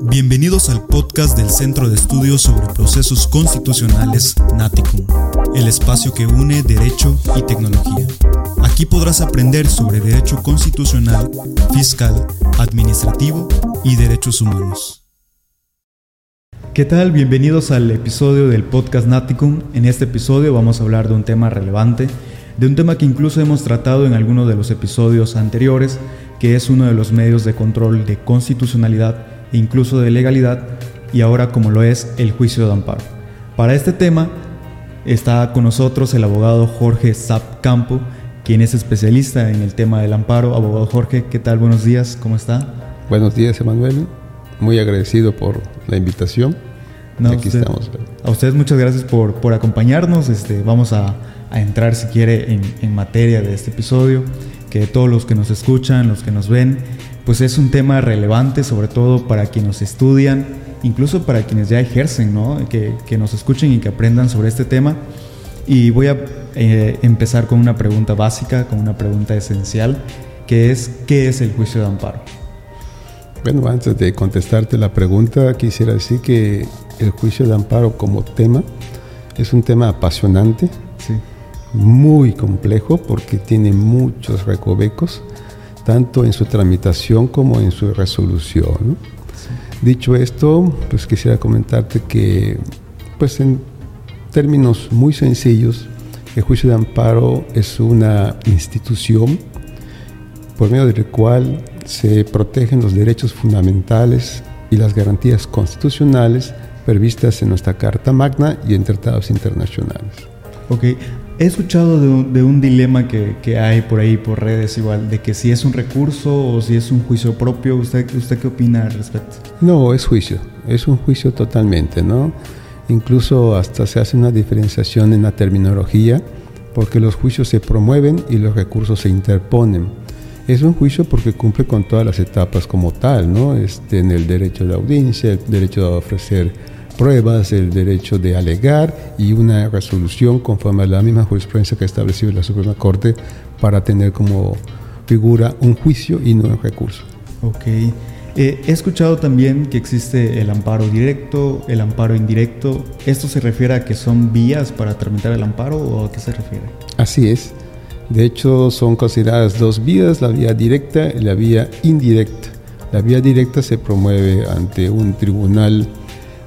Bienvenidos al podcast del Centro de Estudios sobre Procesos Constitucionales Naticum, el espacio que une derecho y tecnología. Aquí podrás aprender sobre derecho constitucional, fiscal, administrativo y derechos humanos. ¿Qué tal? Bienvenidos al episodio del podcast Naticum. En este episodio vamos a hablar de un tema relevante, de un tema que incluso hemos tratado en alguno de los episodios anteriores, que es uno de los medios de control de constitucionalidad incluso de legalidad, y ahora como lo es el juicio de amparo. Para este tema está con nosotros el abogado Jorge Zap Campo, quien es especialista en el tema del amparo. Abogado Jorge, ¿qué tal? Buenos días, ¿cómo está? Buenos días, Emanuel. Muy agradecido por la invitación. Aquí estamos. A ustedes muchas gracias por, por acompañarnos. Este, vamos a, a entrar, si quiere, en, en materia de este episodio. Que todos los que nos escuchan, los que nos ven, pues es un tema relevante, sobre todo para quienes estudian, incluso para quienes ya ejercen, ¿no? que, nos escuchen y que aprendan sobre este tema. Y voy a eh, empezar con una pregunta básica, con una pregunta esencial, que es, ¿qué es el juicio de amparo? Bueno, antes de contestarte la pregunta, quisiera decir que el juicio de amparo como tema es un tema apasionante, muy complejo porque tiene muchos recovecos tanto en su tramitación como en su resolución. Dicho esto, pues quisiera comentarte que, pues en términos muy sencillos, el juicio de amparo es una institución por medio del cual se protegen los derechos fundamentales y las garantías constitucionales previstas en nuestra Carta Magna y en tratados internacionales. Ok, He escuchado de un, dilema que, hay por ahí, por redes igual, de que si es un recurso o si es un juicio propio. ¿Usted, qué opina al respecto? No, es juicio, es un juicio totalmente, ¿no? Incluso hasta se hace una diferenciación en la terminología, porque los juicios se promueven y los recursos se interponen. Es un juicio porque cumple con todas las etapas como tal, ¿no? Este, en el derecho de audiencia, el derecho de ofrecer pruebas, el derecho de alegar y una resolución conforme a la misma jurisprudencia que ha establecido la Suprema Corte para tener como figura un juicio y no un recurso. Ok. Eh, he escuchado también que existe el amparo directo, el amparo indirecto. ¿Esto se refiere a que son vías para tramitar el amparo o a qué se refiere? Así es. De hecho, son consideradas dos vías, la vía directa y la vía indirecta. La vía directa se promueve ante un tribunal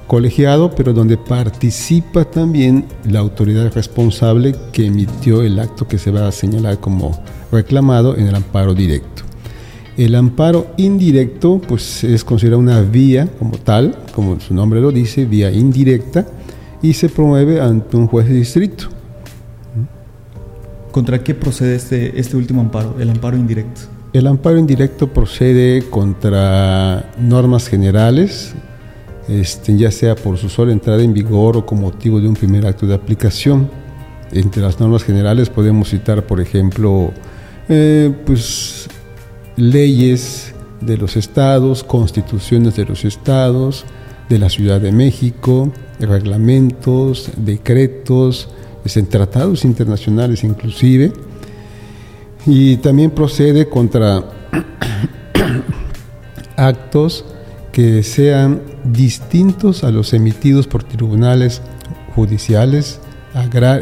colegiado, pero donde participa también la autoridad responsable que emitió el acto que se va a señalar como reclamado en el amparo directo. El amparo indirecto pues es considerado una vía como tal, como su nombre lo dice, vía indirecta, y se promueve ante un juez de distrito. ¿Contra qué procede este, este último amparo, el amparo indirecto? El amparo indirecto procede contra normas generales este, ya sea por su sola entrada en vigor o con motivo de un primer acto de aplicación. Entre las normas generales podemos citar, por ejemplo, eh, pues, leyes de los estados, constituciones de los estados, de la Ciudad de México, reglamentos, decretos, en tratados internacionales inclusive, y también procede contra actos que sean distintos a los emitidos por tribunales judiciales,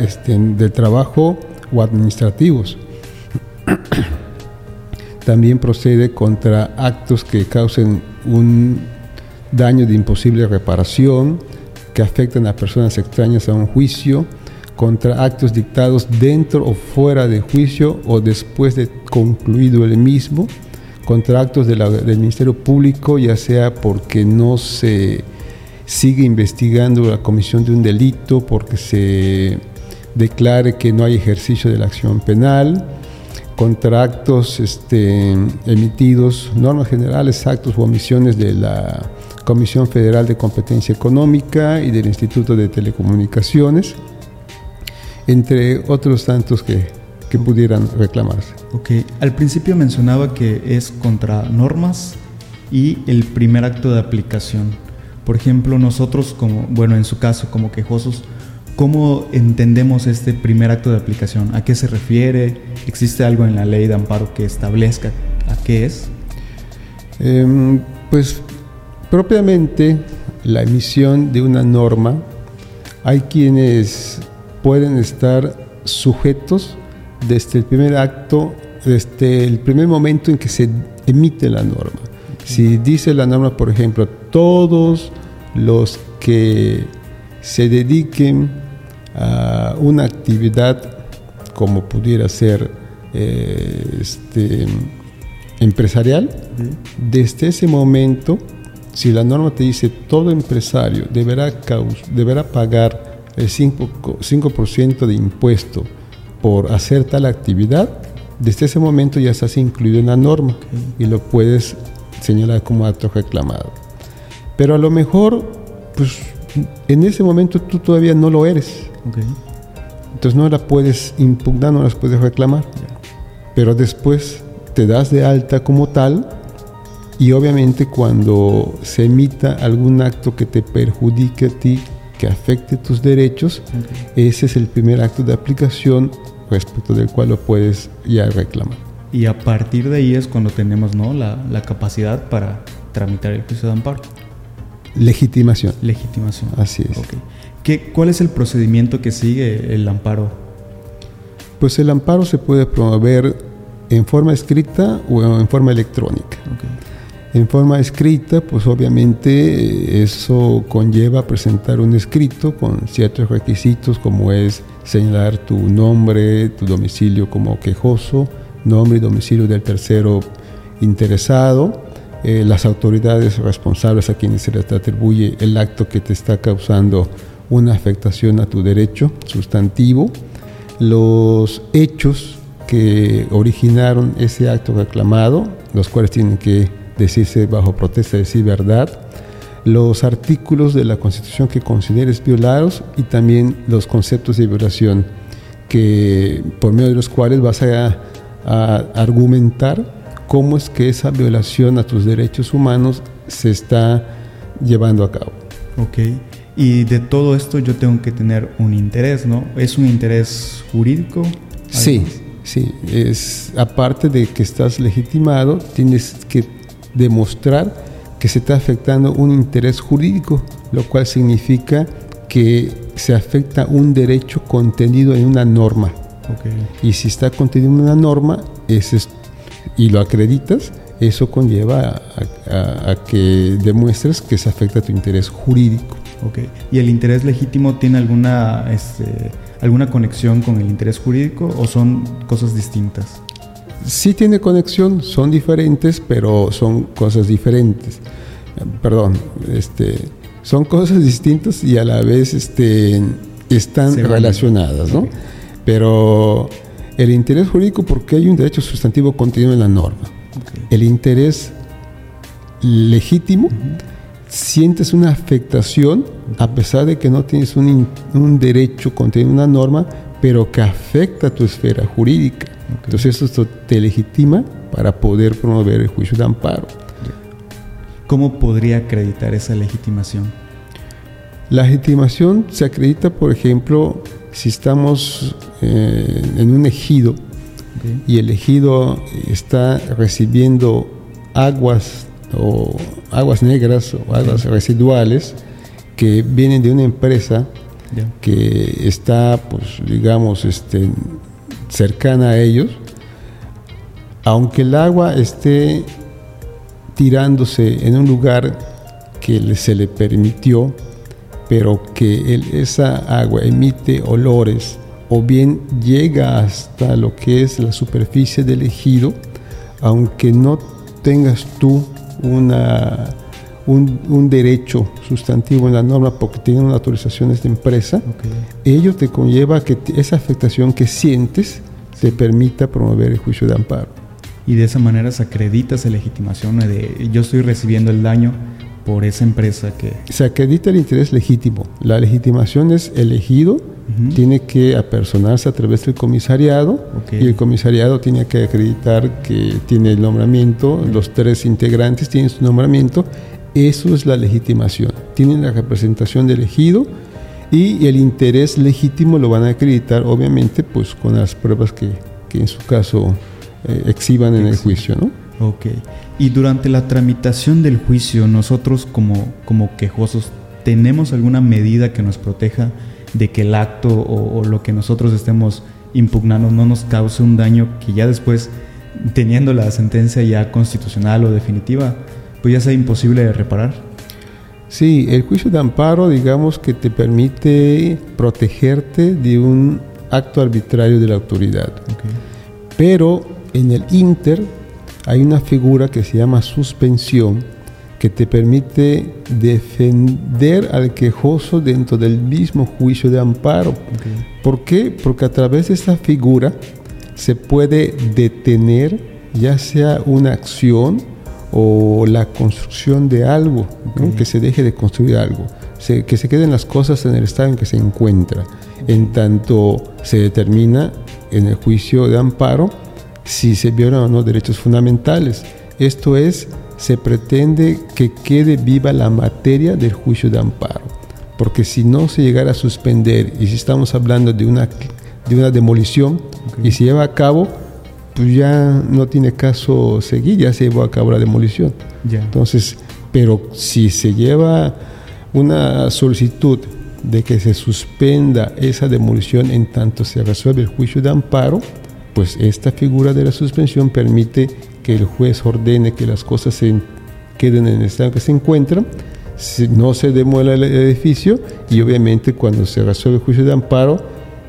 este, de trabajo o administrativos. También procede contra actos que causen un daño de imposible reparación, que afecten a personas extrañas a un juicio, contra actos dictados dentro o fuera de juicio o después de concluido el mismo, contra actos del Ministerio Público, ya sea porque no se sigue investigando la comisión de un delito, porque se declare que no hay ejercicio de la acción penal, contra actos este, emitidos, normas generales, actos o omisiones de la Comisión Federal de Competencia Económica y del Instituto de Telecomunicaciones, entre otros tantos que que pudieran reclamarse. Ok, al principio mencionaba que es contra normas y el primer acto de aplicación. Por ejemplo, nosotros como, bueno, en su caso como quejosos, ¿cómo entendemos este primer acto de aplicación? ¿A qué se refiere? ¿Existe algo en la ley de amparo que establezca a qué es? Em, pues propiamente la emisión de una norma, hay quienes pueden estar sujetos desde el primer acto, desde el primer momento en que se emite la norma. Si dice la norma, por ejemplo, todos los que se dediquen a una actividad como pudiera ser eh, este, empresarial, desde ese momento, si la norma te dice todo empresario deberá, deberá pagar el 5%, de impuesto por hacer tal actividad, desde ese momento ya estás incluido en la norma y lo puedes señalar como acto reclamado. Pero a lo mejor, pues en ese momento tú todavía no lo eres. Entonces no la puedes impugnar, no las puedes reclamar. Pero después te das de alta como tal y obviamente cuando se emita algún acto que te perjudique a ti, que afecte tus derechos, ese es el primer acto de aplicación respecto del cual lo puedes ya reclamar. Y a partir de ahí es cuando tenemos ¿no? la, la capacidad para tramitar el juicio de amparo. Legitimación. Legitimación. Así es. ¿Qué, ¿Cuál es el procedimiento que sigue el amparo? Pues el amparo se puede promover en forma escrita o en forma electrónica. En forma escrita, pues obviamente eso conlleva presentar un escrito con ciertos requisitos como es señalar tu nombre, tu domicilio como quejoso, nombre y domicilio del tercero interesado, eh, las autoridades responsables a quienes se les atribuye el acto que te está causando una afectación a tu derecho sustantivo, los hechos que originaron ese acto reclamado, los cuales tienen que decirse bajo protesta de decir verdad, los artículos de la Constitución que consideres violados y también los conceptos de violación que por medio de los cuales vas a, a argumentar cómo es que esa violación a tus derechos humanos se está llevando a cabo. Ok. Y de todo esto yo tengo que tener un interés, ¿no? ¿Es un interés jurídico? Sí, sí. Es, aparte de que estás legitimado, tienes que demostrar que se está afectando un interés jurídico, lo cual significa que se afecta un derecho contenido en una norma. Okay. Y si está contenido en una norma, ese es y lo acreditas, eso conlleva a, que demuestres que se afecta tu interés jurídico. Ok. ¿Y el interés legítimo tiene alguna, este, alguna conexión con el interés jurídico o son cosas distintas? Sí tiene conexión, son diferentes, pero son cosas diferentes. Perdón, este, son cosas distintas y a la vez este, están relacionadas, ¿no? Pero el interés jurídico porque hay un derecho sustantivo contenido en la norma. El interés legítimo, sientes una afectación a pesar de que no tienes un, derecho contenido en una norma, pero que afecta a tu esfera jurídica. Entonces esto te legitima para poder promover el juicio de amparo. ¿Cómo podría acreditar esa legitimación? La legitimación se acredita, por ejemplo, si estamos eh, en un ejido y el ejido está recibiendo aguas o aguas negras o aguas residuales que vienen de una empresa que está, pues, digamos, este, cercana a ellos, aunque el agua esté tirándose en un lugar que se le permitió, pero que esa agua emite olores o bien llega hasta lo que es la superficie del ejido, aunque no tengas tú una, un, derecho sustantivo en la norma porque tienen una autorización de empresa, ello te conlleva que esa afectación que sientes te permita promover el juicio de amparo. Y de esa manera se acredita esa legitimación de yo estoy recibiendo el daño por esa empresa que... Se acredita el interés legítimo. La legitimación es elegido, tiene que apersonarse a través del comisariado y el comisariado tiene que acreditar que tiene el nombramiento, los tres integrantes tienen su nombramiento. Eso es la legitimación. Tienen la representación del elegido y el interés legítimo lo van a acreditar, obviamente, pues con las pruebas que, que en su caso eh, exhiban en el juicio, ¿no? Ok. Y durante la tramitación del juicio, nosotros como, como quejosos, ¿tenemos alguna medida que nos proteja de que el acto o, lo que nosotros estemos impugnando no nos cause un daño que ya después, teniendo la sentencia ya constitucional o definitiva, pues ya sea imposible de reparar? Sí, el juicio de amparo, digamos que te permite protegerte de un acto arbitrario de la autoridad. Pero en el Inter hay una figura que se llama suspensión que te permite defender al quejoso dentro del mismo juicio de amparo. ¿Por qué? Porque a través de esta figura se puede detener ya sea una acción o la construcción de algo, que se deje de construir algo, que se queden las cosas en el estado en que se encuentra, en tanto se determina en el juicio de amparo si se violan o no derechos fundamentales. Esto es, se pretende que quede viva la materia del juicio de amparo, porque si no se llegara a suspender y si estamos hablando de una, de una demolición y se lleva a cabo, pues ya no tiene caso seguir, ya se llevó a cabo la demolición. Entonces, pero si se lleva una solicitud de que se suspenda esa demolición en tanto se resuelve el juicio de amparo, pues esta figura de la suspensión permite que el juez ordene que las cosas se queden en el estado que se encuentran, no se demuela el edificio y obviamente cuando se resuelve el juicio de amparo,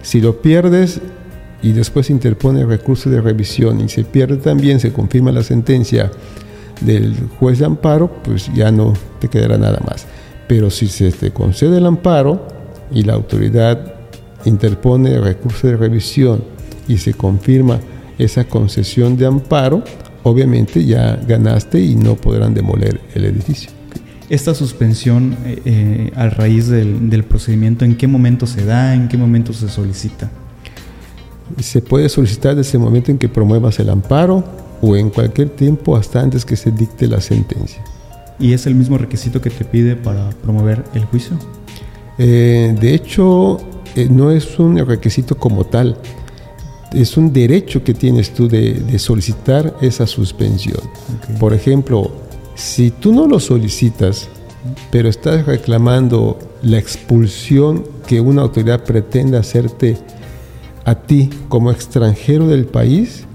si lo pierdes y después interpone recurso de revisión y se pierde también, se confirma la sentencia del juez de amparo, pues ya no te quedará nada más. Pero si se te concede el amparo y la autoridad interpone recurso de revisión y se confirma esa concesión de amparo, obviamente ya ganaste y no podrán demoler el edificio. Esta suspensión eh, eh, a raíz del, procedimiento, ¿en qué momento se da? ¿En qué momento se solicita? Se puede solicitar desde el momento en que promuevas el amparo o en cualquier tiempo hasta antes que se dicte la sentencia. ¿Y es el mismo requisito que te pide para promover el juicio? Eh, de hecho, no es un requisito como tal es un derecho que tienes tú de, solicitar esa suspensión. Por ejemplo, si tú no lo solicitas, pero estás reclamando la expulsión que una autoridad pretende hacerte a ti como extranjero del país,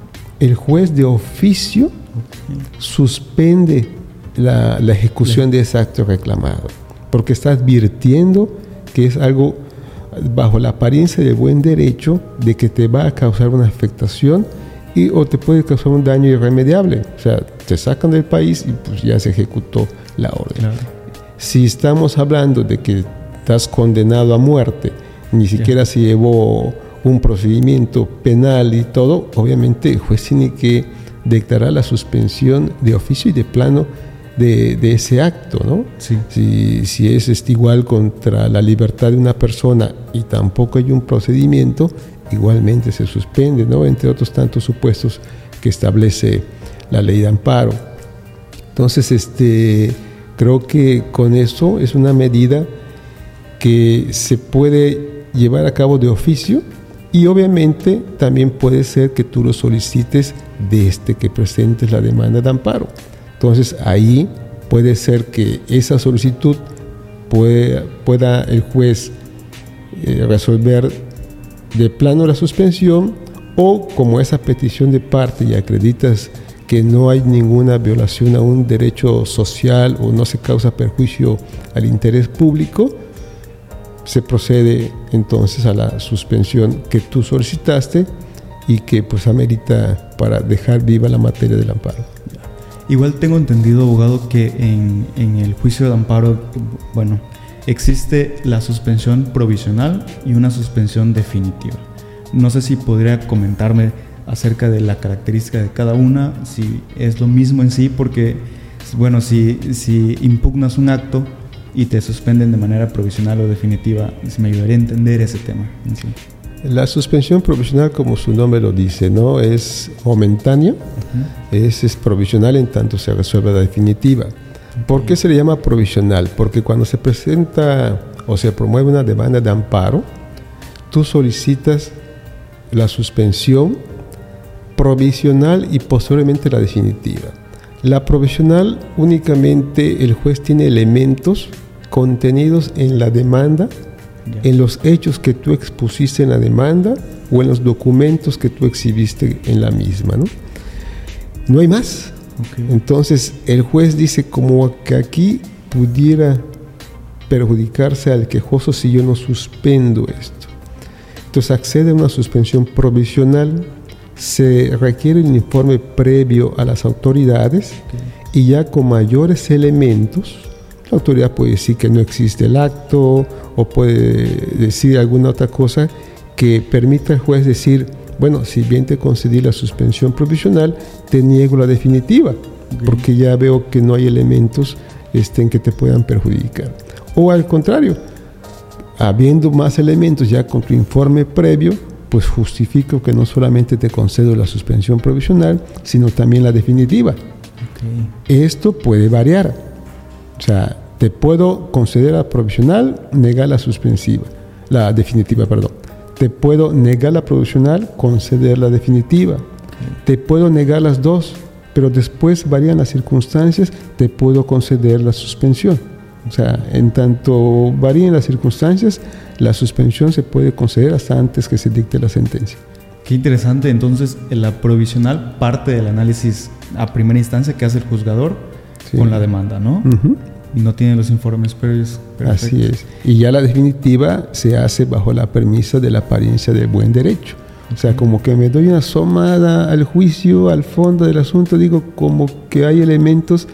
el juez de oficio suspende la, la ejecución de ese acto reclamado, porque está advirtiendo que es algo bajo la apariencia de buen derecho de que te va a causar una afectación y o te puede causar un daño irremediable. O sea, te sacan del país y pues ya se ejecutó la orden. Si estamos hablando de que estás condenado a muerte, ni siquiera se llevó un procedimiento penal y todo, obviamente el juez tiene que declarar la suspensión de oficio y de plano de, ese acto, ¿no? Si, si es este, igual contra la libertad de una persona y tampoco hay un procedimiento, igualmente se suspende, ¿no? Entre otros tantos supuestos que establece la ley de amparo. Entonces, este, creo que con eso es una medida que se puede llevar a cabo de oficio y obviamente también puede ser que tú lo solicites desde que presentes la demanda de amparo. Entonces ahí puede ser que esa solicitud pueda, el juez eh, resolver de plano la suspensión o como esa petición de parte y acreditas que no hay ninguna violación a un derecho social o no se causa perjuicio al interés público, se procede entonces a la suspensión que tú solicitaste y que pues amerita para dejar viva la materia del amparo. Igual tengo entendido, abogado, que en, en, el juicio de amparo, bueno, existe la suspensión provisional y una suspensión definitiva. No sé si podría comentarme acerca de la característica de cada una, si es lo mismo en sí, porque, bueno, si, si impugnas un acto y te suspenden de manera provisional o definitiva, me ayudaría a entender ese tema. En sí. La suspensión provisional, como su nombre lo dice, ¿no? es momentánea, es, provisional en tanto se resuelve la definitiva. ¿Por qué se le llama provisional? Porque cuando se presenta o se promueve una demanda de amparo, tú solicitas la suspensión provisional y posteriormente la definitiva. La provisional únicamente el juez tiene elementos contenidos en la demanda, en los hechos que tú expusiste en la demanda o en los documentos que tú exhibiste en la misma. No, no hay más. Entonces el juez dice como que aquí pudiera perjudicarse al quejoso si yo no suspendo esto. Entonces accede a una suspensión provisional, se requiere un informe previo a las autoridades y ya con mayores elementos, la autoridad puede decir que no existe el acto o puede decir alguna otra cosa que permita al juez decir, bueno, si bien te concedí la suspensión provisional, te niego la definitiva, porque ya veo que no hay elementos este, en que te puedan perjudicar. O al contrario, habiendo más elementos ya con tu informe previo, pues justifico que no solamente te concedo la suspensión provisional, sino también la definitiva. Esto puede variar. O sea, te puedo conceder la provisional, negar la suspensiva, la definitiva, perdón. Te puedo negar la provisional, conceder la definitiva. Te puedo negar las dos, pero después varían las circunstancias, te puedo conceder la suspensión. O sea, en tanto varíen las circunstancias, la suspensión se puede conceder hasta antes que se dicte la sentencia. Qué interesante, entonces la provisional parte del análisis a primera instancia que hace el juzgador con la demanda, ¿no? No tiene los informes previos. Así es. Y ya la definitiva se hace bajo la premisa de la apariencia del buen derecho. O sea, como que me doy una asomada al juicio, al fondo del asunto, digo como que hay elementos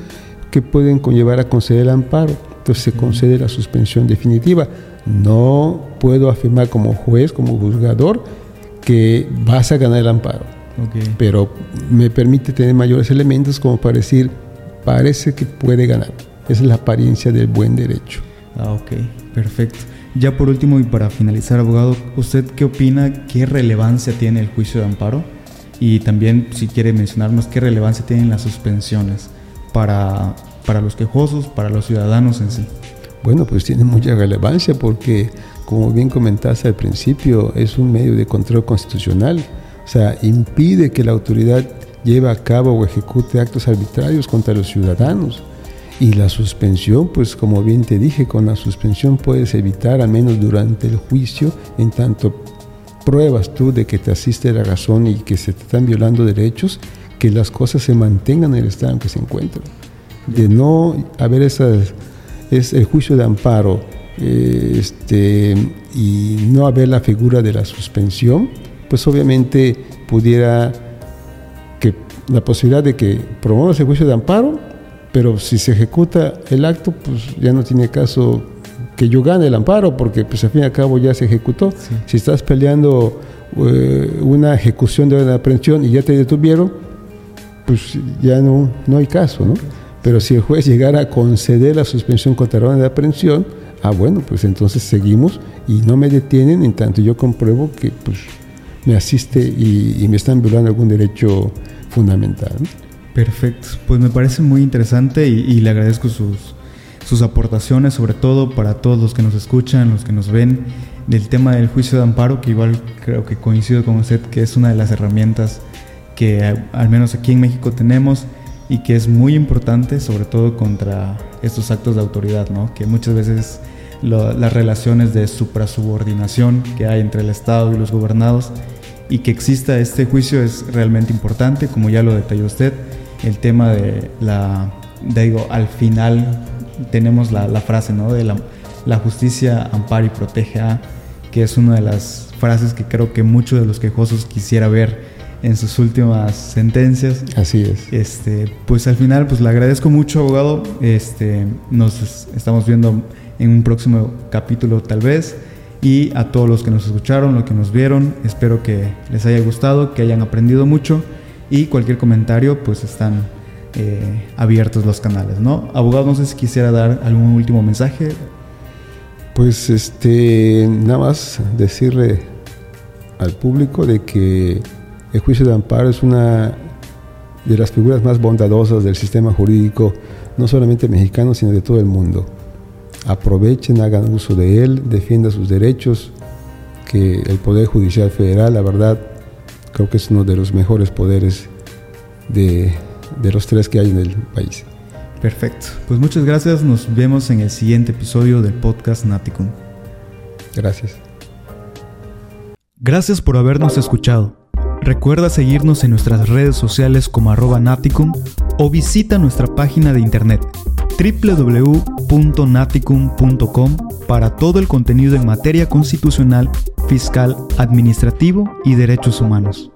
que pueden conllevar a conceder el amparo entonces se concede la suspensión definitiva. No puedo afirmar como juez, como juzgador, que vas a ganar el amparo. Pero me permite tener mayores elementos como para decir, parece que puede ganar. Esa es la apariencia del buen derecho. Ah, ok, perfecto. Ya por último y para finalizar, abogado, ¿usted qué opina? ¿Qué relevancia tiene el juicio de amparo? Y también, si quiere mencionarnos, ¿qué relevancia tienen las suspensiones para para los quejosos, para los ciudadanos en sí? Bueno, pues tiene mucha relevancia porque, como bien comentaste al principio, es un medio de control constitucional. O sea, impide que la autoridad lleve a cabo o ejecute actos arbitrarios contra los ciudadanos. Y la suspensión, pues como bien te dije, con la suspensión puedes evitar, al menos durante el juicio, en tanto pruebas tú de que te asiste la razón y que se te están violando derechos, que las cosas se mantengan en el estado en que se encuentran de no haber esas, es el juicio de amparo eh, este, y no haber la figura de la suspensión, pues obviamente pudiera la posibilidad de que promuevas el juicio de amparo, pero si se ejecuta el acto, pues ya no tiene caso que yo gane el amparo, porque pues al fin y al cabo ya se ejecutó. Si estás peleando eh, una ejecución de una aprehensión y ya te detuvieron, pues ya no, no hay caso, ¿no? Pero si el juez llegara a conceder la suspensión contra la orden de aprehensión, ah, bueno, pues entonces seguimos y no me detienen en tanto yo compruebo que pues, me asiste y, me están violando algún derecho fundamental. Perfecto, pues me parece muy interesante y, le agradezco sus, sus aportaciones, sobre todo para todos los que nos escuchan, los que nos ven, del tema del juicio de amparo, que igual creo que coincido con usted que es una de las herramientas que al menos aquí en México tenemos y que es muy importante, sobre todo contra estos actos de autoridad, ¿no? que muchas veces las relaciones de suprasubordinación que hay entre el Estado y los gobernados y que exista este juicio es realmente importante, como ya lo detalló usted, el tema de la, digo, al final tenemos la, frase, ¿no? De la, la, justicia ampara y protege a, que es una de las frases que creo que muchos de los quejosos quisiera ver en sus últimas sentencias. Así es. Este, pues al final, pues le agradezco mucho, abogado. Este, nos estamos viendo en un próximo capítulo tal vez. Y a todos los que nos escucharon, los que nos vieron, espero que les haya gustado, que hayan aprendido mucho. Y cualquier comentario, pues están eh, abiertos los canales, ¿no? Abogado, no sé si quisiera dar algún último mensaje. Pues este, nada más decirle al público de que el juicio de amparo es una de las figuras más bondadosas del sistema jurídico, no solamente mexicano, sino de todo el mundo. Aprovechen, hagan uso de él, defiendan sus derechos, que el Poder Judicial Federal, la verdad, creo que es uno de los mejores poderes de, de los tres que hay en el país. Perfecto. Pues muchas gracias. Nos vemos en el siguiente episodio del podcast Naticum. Gracias. Gracias por habernos escuchado. Recuerda seguirnos en nuestras redes sociales como arroba Naticum o visita nuestra página de internet www.naticum.com para todo el contenido en materia constitucional, fiscal, administrativo y derechos humanos.